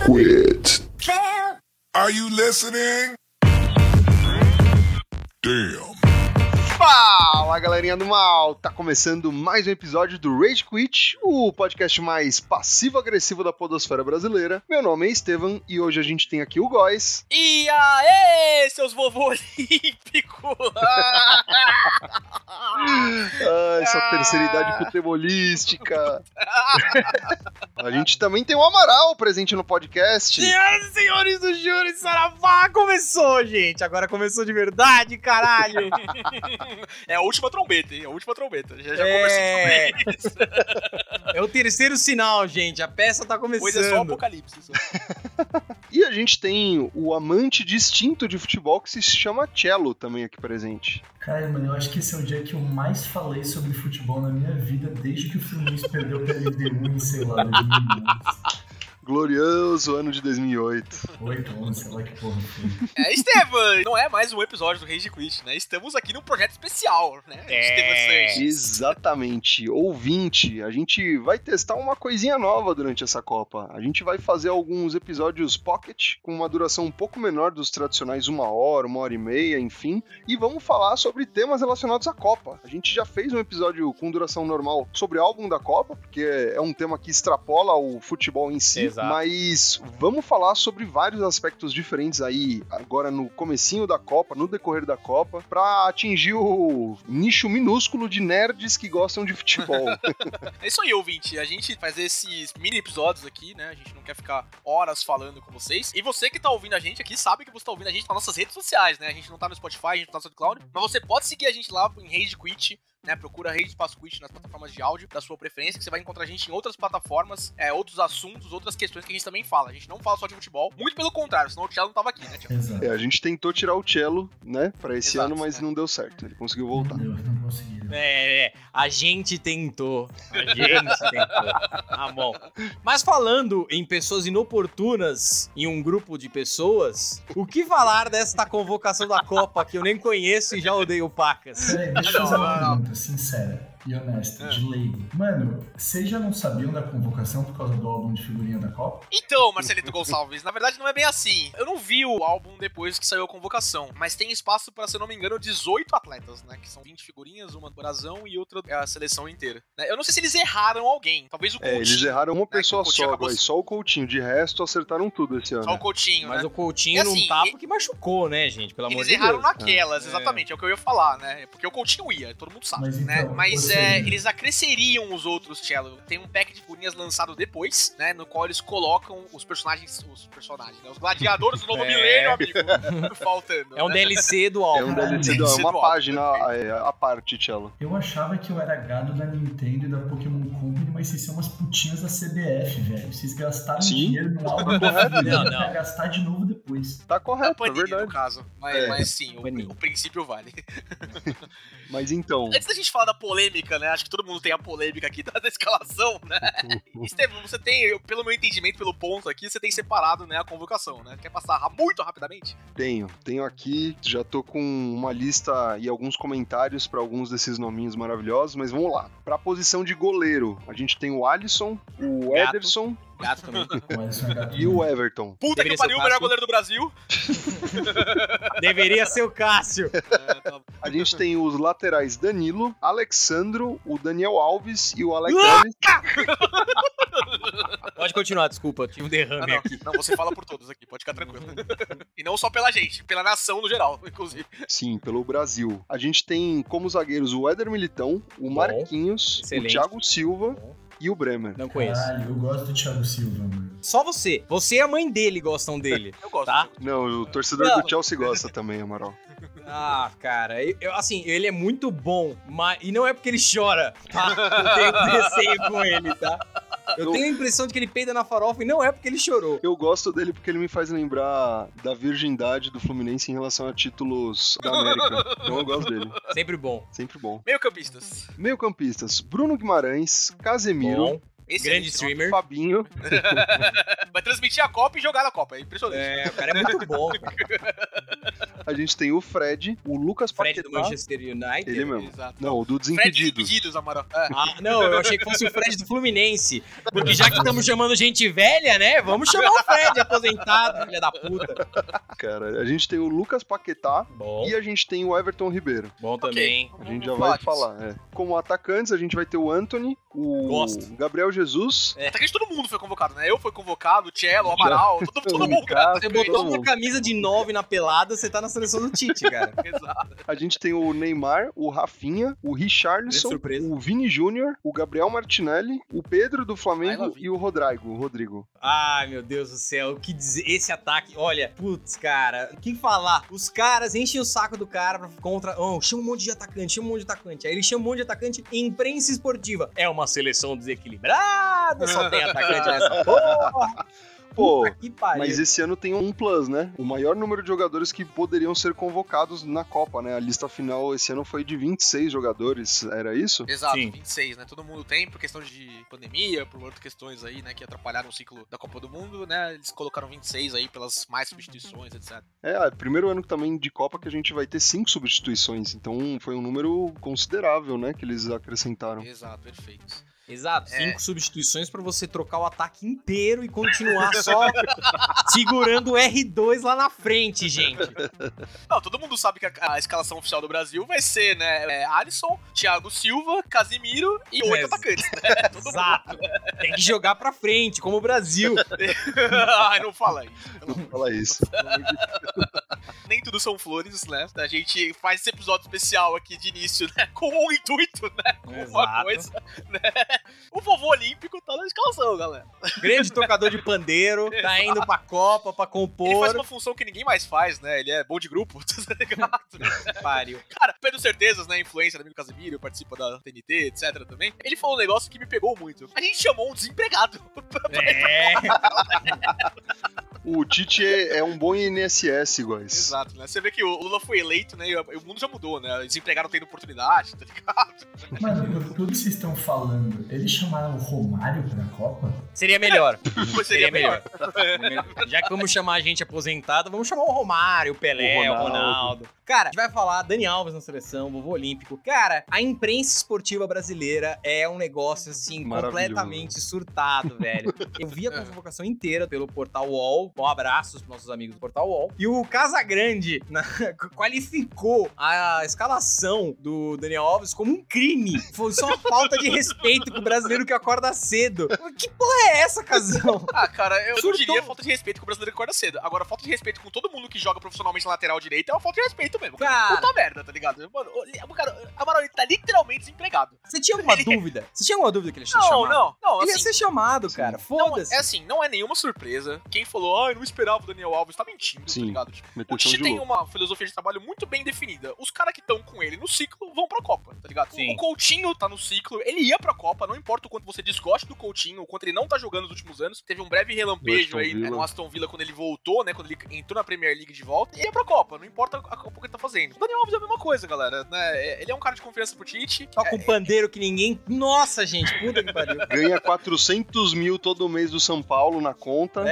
quit. Are you listening? Damn. Fala galerinha do mal! Tá começando mais um episódio do Rage Quit, o podcast mais passivo-agressivo da podosfera brasileira. Meu nome é Estevam e hoje a gente tem aqui o Góis. E aê, seus vovô olímpicos! Ah, essa terceira idade futebolística. a gente também tem o Amaral presente no podcast. Senhoras e senhores do Júri Saravá, começou, gente! Agora começou de verdade, caralho! É a última trombeta, hein? É a última trombeta. Já, já É. comecei isso. É o terceiro sinal, gente. A peça tá começando. Pois é só o apocalipse. Só. E a gente tem o amante distinto de futebol que se chama Cello também aqui presente. Cara, mano, eu acho que esse é o dia que eu mais falei sobre futebol na minha vida desde que o Fluminense perdeu pra LDU em, sei lá, 2011. Glorioso ano de 2008. 8, 11, sei lá que porra. É, Estevam, não é mais um episódio do Rage Quit, né? Estamos aqui num projeto especial, né? É. Exatamente. Ouvinte, a gente vai testar uma coisinha nova durante essa Copa. A gente vai fazer alguns episódios pocket, com uma duração um pouco menor dos tradicionais uma hora, uma hora e meia, enfim. E vamos falar sobre temas relacionados à Copa. A gente já fez um episódio com duração normal sobre álbum da Copa, porque é um tema que extrapola o futebol em si. Exato. Mas vamos falar sobre vários aspectos diferentes aí, agora no comecinho da Copa, no decorrer da Copa, pra atingir o nicho minúsculo de nerds que gostam de futebol. É isso aí, ouvinte. A gente faz esses mini episódios aqui, né? A gente não quer ficar horas falando com vocês. E você que tá ouvindo a gente aqui sabe que você tá ouvindo a gente nas nossas redes sociais, né? A gente não tá no Spotify, a gente não tá no SoundCloud, mas você pode seguir a gente lá em Rage Quit. Né, procura Rede Espaço Quit nas plataformas de áudio da sua preferência, que você vai encontrar a gente em outras plataformas, é, outros assuntos, outras questões que a gente também fala. A gente não fala só de futebol, muito pelo contrário, senão o Thiago não tava aqui, né? Exato. É, a gente tentou tirar o cello, né, pra esse Exato, ano, mas é. não deu certo. Ele conseguiu voltar. Não deu, não consegui. É, é, a gente tentou. A gente tentou. Tá bom. Mas falando em pessoas inoportunas em um grupo de pessoas, o que falar desta convocação da Copa que eu nem conheço e já odeio pacas? Peraí, deixa eu Não, fazer uma não, não. pergunta sincera e honesta, É. de leigo. Mano, vocês já não sabiam da convocação por causa do álbum de figurinha da Copa? Então, Marcelito Gonçalves, na verdade não é bem assim. Eu não vi o álbum depois que saiu a convocação, mas tem espaço para, se eu não me engano, 18 atletas, né? Que são 20 figurinhas, uma do Brasão e outra é a seleção inteira. né? Eu não sei se eles erraram alguém, talvez o É, Coutinho. eles erraram uma né, pessoa Coutinho só, acabou só o Coutinho. De resto, acertaram tudo esse ano. Só o Coutinho, Mas né? o Coutinho assim, não tá porque machucou, né, gente? Pelo amor Eles de erraram Deus. naquelas, É. exatamente, é o que eu ia falar, né? Porque o Coutinho ia, todo mundo sabe, Mas né? então, Mas ou é, eles acresceriam os outros cello. Tem um pack de figurinhas lançado depois, né? No qual eles colocam os personagens, os personagens, né? Os gladiadores do novo É. milênio, amigo, faltando. É um né? DLC do É álbum. um Caralho, DLC, uma do página é, à parte, Cello. Eu achava que eu era gado da Nintendo e da Pokémon Company, mas vocês são umas putinhas da CBF, velho. Vocês gastaram Sim. dinheiro no álbum correto. da Não, não. pra gastar de novo depois. Tá É correto, é Panini, no verdade. caso. Mas, É, mas sim, o, o princípio vale. Mas então, Antes da gente falar da polêmica, né? Acho que todo mundo tem a polêmica aqui da, da escalação, né? Estevam, você tem, eu- pelo meu entendimento, pelo ponto aqui, você tem separado, né, a convocação, né? Quer passar muito rapidamente? tenho. Tenho aqui, já tô com uma lista e alguns comentários pra alguns desses nominhos maravilhosos, mas vamos lá. Pra posição de goleiro, a gente tem o Alisson, o Gato. Ederson Gato também. E o Everton. Puta Deveria que ser pariu, o o melhor Cássio. goleiro do Brasil. Deveria ser o Cássio. É, tá- A gente tem os laterais Danilo, Alexandro, o Daniel Alves e o Alex Ah! Pode continuar, desculpa. Tive um Ah, derrame não, aqui. não, você fala por todos aqui, pode ficar tranquilo. e não só pela gente, pela nação no geral, inclusive. Sim, pelo Brasil. A gente tem como zagueiros o Éder Militão, o Marquinhos, Excelente. o Thiago Silva Bom. E o Bremer. Não conheço. Caralho, eu gosto do Thiago Silva, mano. Só você. Você e a mãe dele gostam dele. Eu gosto. Tá. Não, o torcedor Não. do Chelsea gosta também, Amaral. Ah, cara, eu, assim, ele é muito bom, mas. E não é porque ele chora, tá? Eu tenho receio com ele, tá? Eu Eu- tenho a impressão de que ele peida na farofa e não é porque ele chorou. Eu gosto dele porque ele me faz lembrar da virgindade do Fluminense em relação a títulos da América. Então eu gosto dele. Sempre bom. Sempre bom. Meio campistas. Meio-campistas: Bruno Guimarães, Casemiro, Bom. Excelente Grande nome. streamer. Fabinho. Vai transmitir a Copa e jogar na Copa. É impressionante. É, o cara é muito bom. cara. A gente tem o Fred, o Lucas Fred do Paquetá. Manchester United. Ele mesmo. Exato. Não, o do Fred Desimpedidos. Desimpedidos, Amaral. É. Ah, não, eu achei que fosse o Fred do Fluminense. Porque já que estamos chamando gente velha, né? Vamos chamar o Fred aposentado, filha da puta. Cara, a gente tem o Lucas Paquetá Bom, e a gente tem o Everton Ribeiro. bom Ok. também. A gente já vai falar. é. Como atacantes, a gente vai ter o Anthony, o Gosto. Gabriel Jesus. Até que todo mundo foi convocado, né? Eu fui convocado, o Cello, o Amaral, todo, todo mundo. Cássio, Você botou uma camisa de 9 na pelada, você tá na seleção do Tite, cara. Exato. A gente tem o Neymar, o Rafinha, o Richarlison, o Vini Júnior, o Gabriel Martinelli, o Pedro do Flamengo e o Rodrigo. O Rodrigo. Ai, meu Deus do céu, o que dizer? Esse ataque, olha, putz, cara, o que falar? Os caras enchem o saco do cara pra- contra. Oh, chama um monte de atacante, chama um monte de atacante. Aí ele chama um monte de atacante em imprensa esportiva. É uma seleção desequilibrada, só tem atacante nessa porra. Pô, Puta que pariu. mas esse ano tem um plus, né? O maior número de jogadores que poderiam ser convocados na Copa, né? A lista final esse ano foi de 26 jogadores, era isso? Exato, Sim. 26, né? Todo mundo tem, por questão de pandemia, por outras questões aí, né, que atrapalharam o ciclo da Copa do Mundo, né? Eles colocaram 26 aí pelas mais substituições, etc. É, é, primeiro ano também de Copa que a gente vai ter cinco substituições, então foi um número considerável, né, que eles acrescentaram. Exato, perfeito. Exato, É. cinco substituições pra você trocar o ataque inteiro e continuar só segurando o R2 lá na frente, gente. Não, todo mundo sabe que a, a escalação oficial do Brasil vai ser, né, é, Alisson, Thiago Silva, Casimiro e oito É, atacantes, né? Todo mundo. Exato. Tem que jogar pra frente, como o Brasil. Ai, não fala isso. Não fala isso. Nem tudo são flores, né? A gente faz esse episódio especial aqui de início, né? Com um intuito, né? Com uma Exato. coisa, né? O vovô olímpico tá na escalação, galera. Grande tocador de pandeiro, tá indo pra Copa pra Ele faz compor. uma função que ninguém mais faz, né? Ele é bom de grupo, tá ligado? Pariu. Cara, Pedro Certezas, né? Influência do amigo Casimiro, participa da TNT, etc. também. Ele falou um negócio que me pegou muito. A gente chamou um desempregado. É. O Tite é, é um bom INSS, guys. Exato, né? Você vê que o Lula foi eleito, né? E o mundo já mudou, né? Desempregado tendo oportunidade, tá ligado? Pelo tudo que vocês estão falando, eles chamaram o Romário pra Copa? Seria melhor. Pois Seria melhor. Já que vamos chamar a gente aposentada, vamos chamar o Romário, o Pelé, O o Ronaldo. Ronaldo. Cara, a gente vai falar Dani Alves na seleção, vovô olímpico. Cara, a imprensa esportiva brasileira é um negócio, assim, completamente surtado, velho. Eu vi a convocação inteira pelo Portal UOL. Um abraço pros nossos amigos do Portal UOL. E o Casagrande na- qualificou a escalação do Daniel Alves como um crime. Foi só uma falta de respeito com o brasileiro que acorda cedo. Que porra é essa, Casão? Ah, cara, eu não Surtou. diria falta de respeito com o brasileiro que acorda cedo. Agora, falta de respeito com todo mundo que joga profissionalmente na lateral direita é uma falta de respeito mesmo. Cara. Puta merda, tá ligado? Mano, o cara, Amaral, ele tá literalmente desempregado. Você tinha alguma dúvida? Você tinha alguma dúvida que ele ia ser Não, chamado? não, não, Ele ia assim... ser chamado, cara. Não, Foda-se. é assim, não é nenhuma surpresa. Quem falou, ah, eu não esperava o Daniel Alves, tá mentindo, Sim. tá ligado? Tipo, o Tite tem uma filosofia de trabalho muito bem definida. Os caras que estão com ele no ciclo vão pra Copa, tá ligado? Sim. O Coutinho tá no ciclo, ele ia pra Copa, não importa o quanto você desgoste do Coutinho, o quanto ele não tá jogando nos últimos anos. Teve um breve relampejo aí né, Villa. no Aston Villa quando ele voltou, né? Quando ele entrou na Premier League de volta, e ia pra Copa, não importa a Copa que ele tá fazendo. O Daniel Alves é a mesma coisa, galera. Né? Ele é um cara de confiança pro Tite. Só com um pandeiro que ninguém. Nossa, gente, puta que pariu. Ganha 400 mil todo mês do São Paulo na conta.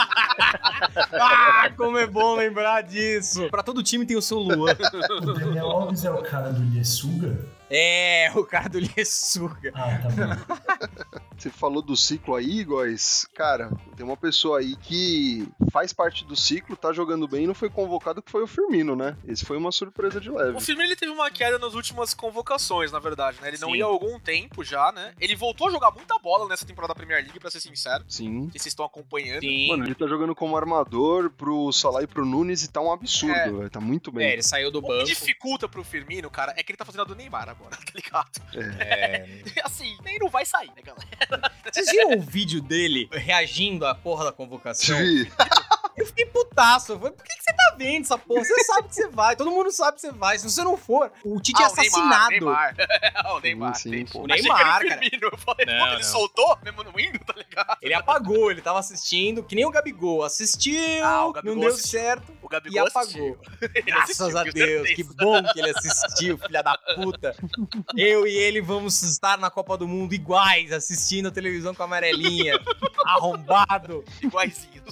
Ah, como é bom lembrar disso. Pra todo time tem o seu Luan. O Daniel Alves é o cara do Liesuga? É, o cara do Liesuga. Ah, tá bom. Você falou do ciclo aí, guys. Cara, tem uma pessoa aí que faz parte do ciclo, tá jogando bem e não foi convocado, que foi o Firmino, né? Esse foi uma surpresa de leve. O Firmino ele teve uma queda nas últimas convocações, na verdade, né? Ele não Sim. ia há algum tempo já, né? Ele voltou a jogar muita bola nessa temporada da Premier League, pra ser sincero. Sim. Que vocês estão acompanhando. Sim. Mano, ele tá jogando como armador pro Salah e pro Nunes e tá um absurdo, É. velho. Tá muito É, bem. ele saiu do O que banco. dificulta pro Firmino, cara, é que ele tá fazendo a do Neymar agora, tá ligado? É. Assim, nem não vai sair, né, galera? Vocês viram o vídeo dele reagindo à porra da convocação? Vi. Eu fiquei putaço. Eu falei, por que, essa porra. Você sabe que você vai. Todo mundo sabe que você vai. Se você não for, o Tite é Ah, o assassinado. Neymar, Neymar. o Neymar. Sim, sim, pô. O Neymar, cara. Firmino. Eu falei, Não, puta, ele não. soltou mesmo no indo, tá ligado? Ele apagou, ele tava assistindo, que nem o Gabigol. Assistiu, Ah, o Gabigol não deu assistiu. certo O e Gabigol apagou. assistiu. Ele Graças assistiu, a Deus, que bom que ele assistiu, filha da puta. Eu e ele vamos estar na Copa do Mundo iguais, assistindo a televisão com a amarelinha, arrombado,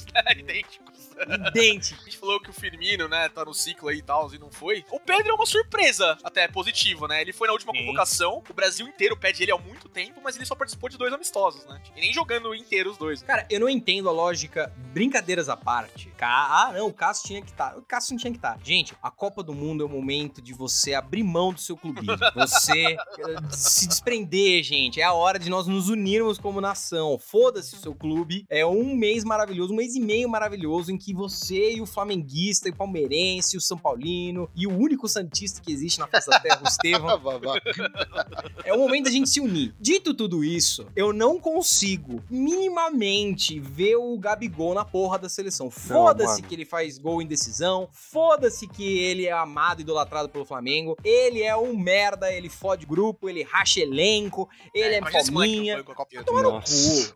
Iguaizinhos, né? Idênticos. idêntico. A gente falou que o Firmino, né, tá no ciclo aí e tal, e não foi. O Pedro é uma surpresa, até positiva, né? Ele foi na última Sim. convocação, o Brasil inteiro pede ele há muito tempo, mas ele só participou de dois amistosos, né? E nem jogando inteiro os dois. Cara, eu não entendo a lógica, brincadeiras à parte. Ah, não, o Cássio tinha que estar. O Cássio não tinha que estar. Gente, a Copa do Mundo é o momento de você abrir mão do seu clubismo. Você eh, se desprender, gente. É a hora de nós nos unirmos como nação. Foda-se o seu clube. É um mês maravilhoso, um mês e meio maravilhoso em que você e o flamenguista, e o palmeirense, e o São Paulino e o único santista que existe na face da terra, o Estevão, vá. é o momento da gente se unir. Dito tudo isso, eu não consigo minimamente ver o Gabigol na porra da seleção. Foda-se que ele faz gol em decisão, foda-se que ele é amado, idolatrado pelo Flamengo. Ele é um merda, ele fode grupo, ele racha elenco, ele é, moleque fominha.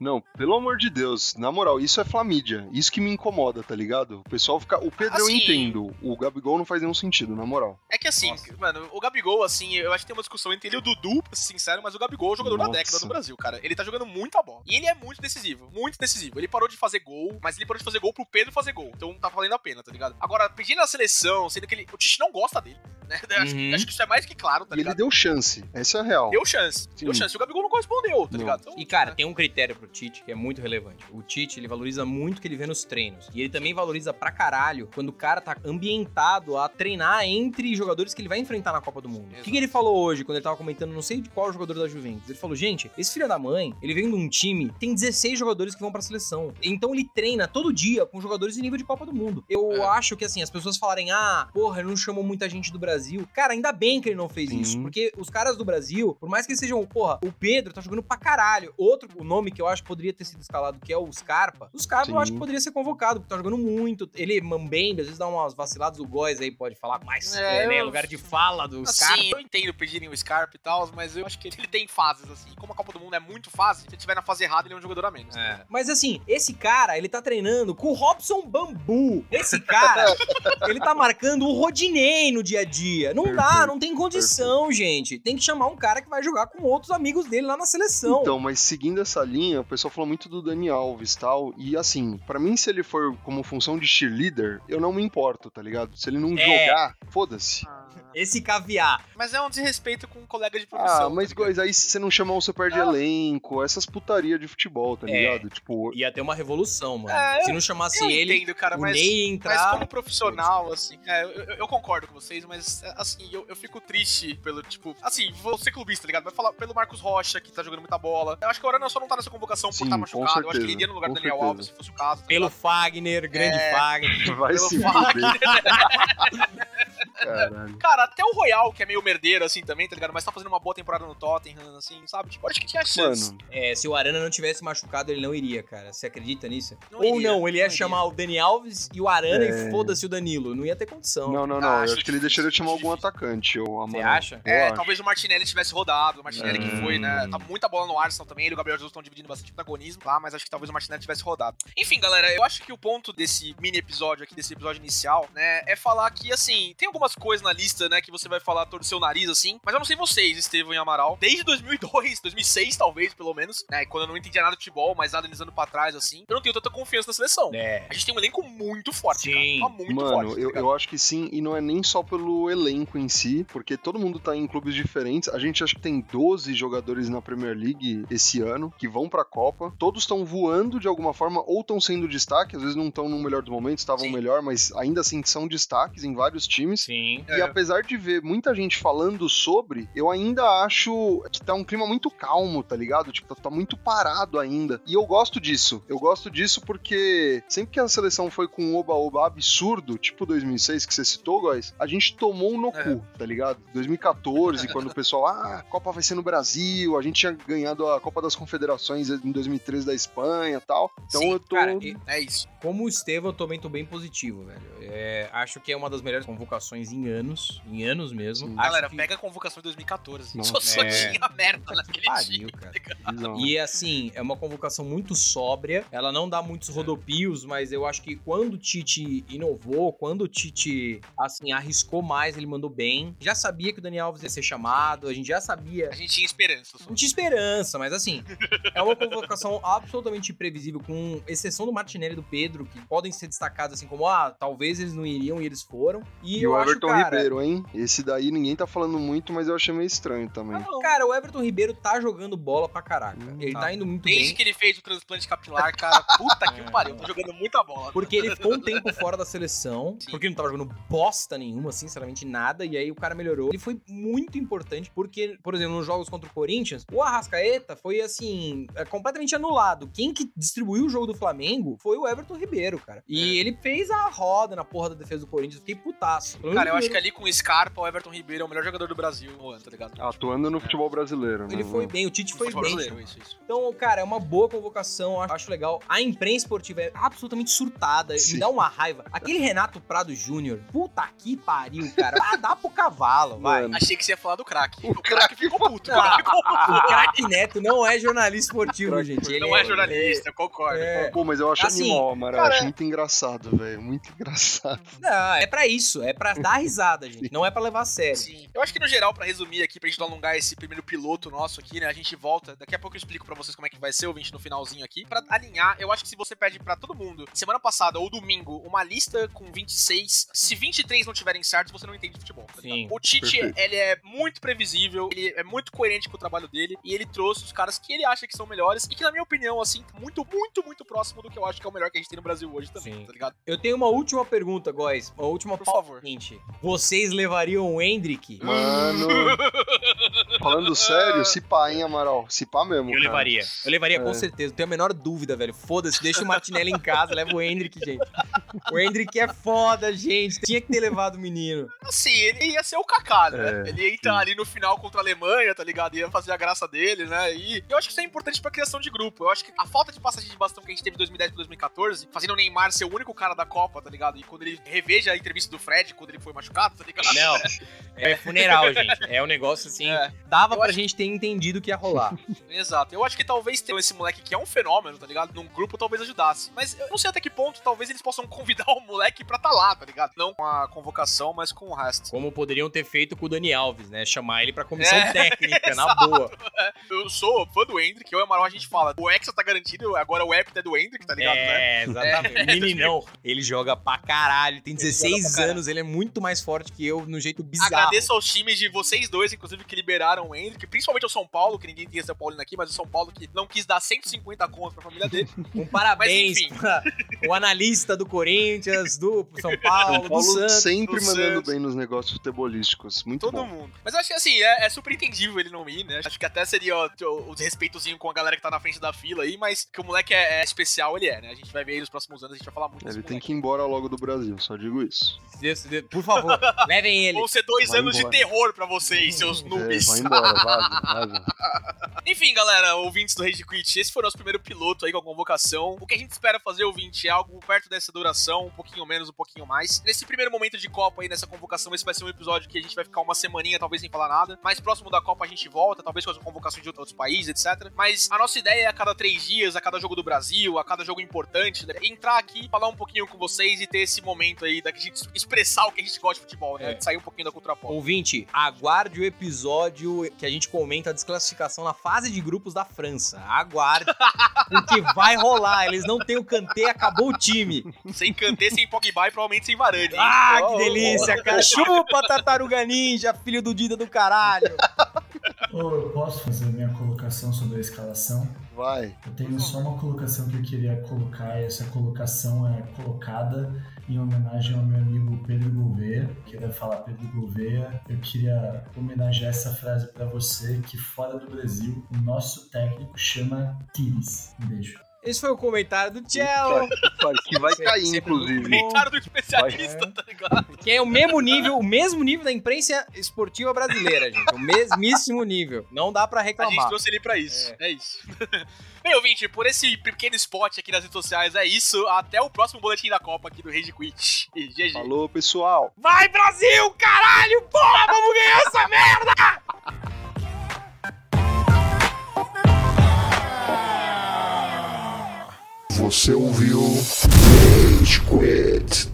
Não, pelo amor de Deus. Na moral, isso é flamídia. Isso que me incomoda, tá ligado? O pessoal fica. O Pedro eu Assim- entendo. O Gabigol não faz nenhum sentido, na moral. É que assim, mano, o Gabigol, assim, eu acho que tem uma discussão entre ele e o Dudu, pra ser sincero, mas o Gabigol é o jogador da Nossa. década do Brasil, cara. Ele tá jogando muita bola. E ele é muito decisivo, muito decisivo. Ele parou de fazer gol, mas ele parou de fazer gol pro Pedro fazer gol. Então tá valendo a pena, tá ligado? Agora, pedindo na seleção, sendo que ele. O Tite não gosta dele, né? Acho, que- Uhum. acho que isso é mais que claro, tá e ele ligado? deu chance. Essa é a real. Deu chance. Deu Sim. chance. E o Gabigol não correspondeu, tá Não. ligado? Então, E, cara, tem um critério pro Tite que é muito relevante. O Tite, ele valoriza muito que ele vê nos treinos. E ele também valoriza pra caralho quando o cara tá ambientado a treinar entre jogadores que ele vai enfrentar na Copa do Mundo. O que, que ele falou hoje, quando ele tava comentando, não sei de qual jogador da Juventus? Ele falou, gente, esse filho da mãe, ele vem de um time, tem 16 jogadores que vão pra seleção. Então ele treina todo dia com jogadores de nível de Copa do Mundo. Eu É. acho que, assim, as pessoas falarem, ah, porra, ele não chamou muita gente do Brasil. Cara, ainda bem que ele não fez Sim. isso, porque os caras do Brasil, por mais que eles sejam, porra, o Pedro tá jogando pra caralho. Outro, o nome que eu acho que poderia ter sido escalado, que é o Scarpa. O Scarpa eu Sim. Acho que poderia ser convocado, porque tá jogando muito. Ele mambembe, às vezes dá umas vaciladas, o Góis aí pode falar mais, É, é, né, eu- lugar de fala do Scarpa. Assim, eu entendo pedirem o Scarpa e tal, mas eu acho que ele tem fases, assim. E Como a Copa do Mundo é muito fase, se ele tiver na fase errada, ele é um jogador a menos. É. Mas assim, esse cara, ele tá treinando com o Robson Bambu. Esse cara, ele tá marcando o Rodinei no dia a dia. Não dá, Perfeito, não tem condição, gente. Tem que chamar um cara que vai jogar com outros amigos dele lá na seleção. Então, mas seguindo essa linha, o pessoal falou muito do Dani Alves e tal. E assim, pra mim, se ele for como função de cheerleader, eu não me importo, tá ligado? Se ele não É. jogar, foda-se. Esse caviar. Mas é um desrespeito com um colega de profissão. Ah, mas tá coisa, aí se você não chamar um super de Ah. elenco, essas putaria de futebol, tá É. ligado? Tipo, Ia ter uma revolução, mano. É, Se não chamasse eu ele, entendo, cara, o mas, Ney mas entrar. como profissional, assim, é, eu, eu- concordo com vocês, mas é, assim, eu, eu fico triste pelo, tipo, assim, vou ser clubista, tá ligado? Vai falar pelo Marcos Rocha, que tá jogando muita bola. Eu acho que o Arana só não tá nessa convocação por Sim, estar com machucado. Eu acho que ele certeza, iria no lugar do Daniel certeza. Alves, se fosse o caso. Pelo? Fagner, grande É. Fagner. vai pelo se fato. Caralho. Cara, até o Royal, que é meio merdeiro, assim, também, tá ligado? Mas tá fazendo uma boa temporada no Tottenham, assim, sabe? Tipo, acho que tinha chance. Mano, É, se o Arana não tivesse machucado, ele não iria, cara. Você acredita nisso? Não Ou iria, não, ele ia não iria. chamar o Dani Alves e o Arana É. e foda-se o Danilo. Não ia ter condição. não, não, não. Ah, eu acho acho que ele deixaria de chamar algum atacante. Eu, Você acha? Eu É, acho. talvez o Martinelli tivesse rodado. O Martinelli que foi, né? Tá muita bola no Arsenal também. Ele e o Gabriel Jesus estão dividindo bastante protagonismo lá, mas acho que talvez o Martinelli tivesse rodado. Enfim, galera, eu acho que o ponto desse mini episódio aqui, desse episódio inicial, né, é falar que, assim, tem algumas coisas na lista, né, que você vai falar todo o seu nariz, assim, mas eu não sei vocês, Estevão e Amaral, desde 2002, 2006, talvez, pelo menos, né, quando eu não entendia nada de futebol, mas analisando pra trás, assim, eu não tenho tanta confiança na seleção. É. A gente tem um elenco muito forte, Sim. cara. Tá muito Mano, forte. tá eu, eu acho que sim, e não é nem só pelo elenco em si, porque todo mundo tá em clubes diferentes. A gente acha que tem 12 jogadores na Premier League esse ano que vão pra Copa. Todos estão voando de alguma forma, ou estão sendo destaque, às vezes não estão no melhor dos momentos, estavam melhor, mas ainda assim são destaques em vários times. Sim. Sim. E apesar de ver muita gente falando sobre, eu ainda acho que tá um clima muito calmo, tá ligado? Tipo, tá muito parado ainda. E eu gosto disso. Eu gosto disso porque sempre que a seleção foi com um oba-oba absurdo, tipo 2006 que você citou, guys, a gente tomou um no É. cu, tá ligado? 2014, quando o pessoal, ah, a Copa vai ser no Brasil, a gente tinha ganhado a Copa das Confederações em 2013 da Espanha e tal. Então Sim, eu tô. Cara, É isso. como o Estevam, eu também tô bem positivo, velho. É, acho que é uma das melhores convocações em anos. Em anos mesmo. Sim. Galera, que... pega a convocação de 2014. Nossa. Só, só É. tinha merda naquele Pariu, cara. Bizarro. E assim, é uma convocação muito sóbria. Ela não dá muitos rodopios, mas eu acho que quando o Tite inovou, quando o Tite, assim, arriscou mais, ele mandou bem. Já sabia que o Daniel Alves ia ser chamado, a gente já sabia. A gente tinha esperança. Só. Não tinha esperança, mas assim, é uma convocação absolutamente imprevisível, com exceção do Martinelli e do Pedro, que podem ser destacados assim como, ah, talvez eles não iriam e eles foram. E, E eu o acho, Everton cara, Ribeiro, hein? Esse daí ninguém tá falando muito, mas eu achei meio estranho também. Cara, o Everton Ribeiro tá jogando bola pra caraca. Hum, ele tá. tá indo muito Desde bem. que ele fez o transplante capilar, cara, puta que É. pariu. Tá jogando muita bola. Porque ele ficou um tempo fora da seleção, Sim. porque não tava jogando bosta nenhuma, sinceramente nada, e aí o cara melhorou. Ele foi muito importante, porque, por exemplo, nos jogos contra o Corinthians, o Arrascaeta foi, assim, é, completamente anulado. Quem que distribuiu o jogo do Flamengo foi o Everton Ribeiro, cara. E É. ele fez a roda na porra da defesa do Corinthians, fiquei putaço. Pelo Cara, eu acho que ali com o Scarpa, o Everton Ribeiro é o melhor jogador do Brasil tá ligado? Atuando no futebol brasileiro, né? Ele foi bem, o Tite foi bem. isso, isso. Então, cara, é uma boa convocação, acho- acho legal. A imprensa esportiva é absolutamente surtada, Sim. me dá uma raiva. Aquele Renato Prado Júnior, puta que pariu, cara. Ah, dá pro cavalo, vai. Mano. Achei que você ia falar do craque. O O craque ficou puto. O craque ficou puto. o craque Neto não é jornalista esportivo, gente. Ele Não é jornalista, eu concordo. É. Pô, mas eu acho Assim, animal, Amaral. Eu cara- acho muito engraçado, velho. Muito engraçado. Não, é pra isso, é pra dar risada, gente. Não é pra levar a sério. Sim. Eu acho que no geral, pra resumir aqui, pra gente não alongar esse primeiro piloto nosso aqui, né? A gente volta. Daqui a pouco eu explico pra vocês como é que vai ser o 20 no finalzinho aqui. Pra alinhar, eu acho que se você pede pra todo mundo, semana passada ou domingo, uma lista com 26, se 23 não tiverem certos, você não entende de futebol. tá ligado? Sim, o Tite, perfeito. ele é muito previsível, ele é muito coerente com o trabalho dele, e ele trouxe os caras que ele acha que são melhores, e que, na minha opinião, assim, muito, muito, muito próximo do que eu acho que é o melhor que a gente tem no Brasil hoje também, Sim. tá ligado? Eu tenho uma última pergunta, Góis. Uma última Por favor. seguinte. Vocês levariam o Hendrick? Mano. Falando sério, se pá, hein, Amaral? Se pá mesmo. Eu cara. levaria. Eu levaria com É. certeza. Não tenho a menor dúvida, velho. Foda-se, deixa o Martinelli em casa, leva o Hendrick, gente. O Hendrick é foda, gente. Tinha que ter levado o menino. Assim, ele ia ser o Kaká, né? É, ele ia entrar ali no final contra a Alemanha, tá ligado? Ia fazer a graça dele, né? E eu acho que isso é importante pra criação de grupo. Eu acho que a falta de passagem de bastão que a gente teve em 2010 pra 2014, fazendo o Neymar ser o único cara da Copa, tá ligado? E quando ele reveja a entrevista do Fred, quando ele foi machucado, tá ligado? Não, é funeral, gente. É um negócio assim. É. Dava Eu pra acho- gente ter entendido o que ia rolar. Exato. Eu acho que talvez ter esse moleque que é um fenômeno, tá ligado? Num grupo talvez ajudasse. Mas eu não sei até que ponto talvez eles possam convidar o moleque pra tá lá, tá ligado? Não com a convocação, mas com o resto. Como poderiam ter feito com o Dani Alves, né? Chamar ele pra comissão É, técnica, na boa. Eu sou fã do Hendrick, eu e o Amaral a gente fala, o Hexa tá garantido, agora o Epita é do Hendrick, tá ligado, né? É, exatamente. Meninão, ele joga pra caralho, ele tem Ele 16 joga pra caralho. anos, ele é muito mais forte que eu no jeito bizarro. Agradeço aos times de vocês dois, inclusive, que liberaram o Hendrick, principalmente ao São Paulo, que ninguém tinha São Paulino aqui, mas o São Paulo que não quis dar 150 conto pra família dele. Um parabéns Mas, enfim. pra o analista do Corinthians, do São Paulo, São do Paulo Santos. sempre do mandando Santos. bem nos negócios futebolísticos. Muito Todo bom. mundo. Mas eu acho que assim, é, é super entendível ele não ir, né? Acho que até seria ó, o, desrespeitozinho com a galera que tá na frente da fila aí, mas que o moleque é, é especial, ele é, né? A gente vai ver aí nos próximos anos, a gente vai falar muito Ele tem moleque. que ir embora logo do Brasil, só digo isso. Deus, Deus, Por favor, levem ele. Vão ser dois Vai anos embora. de terror pra vocês, seus É, noobs. vai embora, vaza, vaza. Enfim, galera, ouvintes do Rage Quit, esse foi o nosso primeiro piloto aí com a convocação. O que a gente espera fazer, ouvinte, é algo perto dessa duração, um pouquinho menos, um pouquinho mais. Nesse primeiro momento de Copa aí, nessa convocação, esse vai ser um episódio que a gente vai ficar uma semaninha, talvez sem falar nada. Mais próximo da Copa a gente volta, talvez com as convocações de outros países, etc. Mas a nossa ideia é a cada três dias, a cada jogo do Brasil, a cada jogo importante, né? entrar aqui, falar um pouquinho com vocês e ter esse momento aí da gente expressar o que a gente gosta de futebol, né? É. De sair um pouquinho da cultura pop. Ouvinte, aguarde o episódio que a gente comenta a desclassificação na fase de grupos da França. Aguarde, porque vai rolar. Eles não têm o Kanté, acabou o time. Sem Kanté, sem Pogba e provavelmente sem Varane. hein? Ah, Oh, que oh, delícia, cara. Chupa, tartaruga ninja, filho do Dida do caralho. Ô, eu posso fazer a minha colocação sobre a escalação? Vai. Eu tenho só uma colocação que eu queria colocar, e essa colocação é colocada em homenagem ao meu amigo Pedro Gouveia. Queria falar, Pedro Gouveia, eu queria homenagear essa frase para você, que fora do Brasil, o nosso técnico chama Tires. Um beijo. Esse foi o comentário do Cello. Que vai cair, Sempre inclusive. Comentário do especialista, tá ligado? Que é o mesmo nível, o mesmo nível da imprensa esportiva brasileira, gente. O mesmíssimo nível. Não dá pra A gente reclamar. trouxe ele pra isso. É, isso. Bem, ouvinte, por esse pequeno spot aqui nas redes sociais, é isso. Até o próximo boletim da Copa aqui do Rage Quit. E GG. Falou, pessoal. Vai, Brasil! Caralho! Porra, vamos ganhar essa merda! Você ouviu Rage Quit.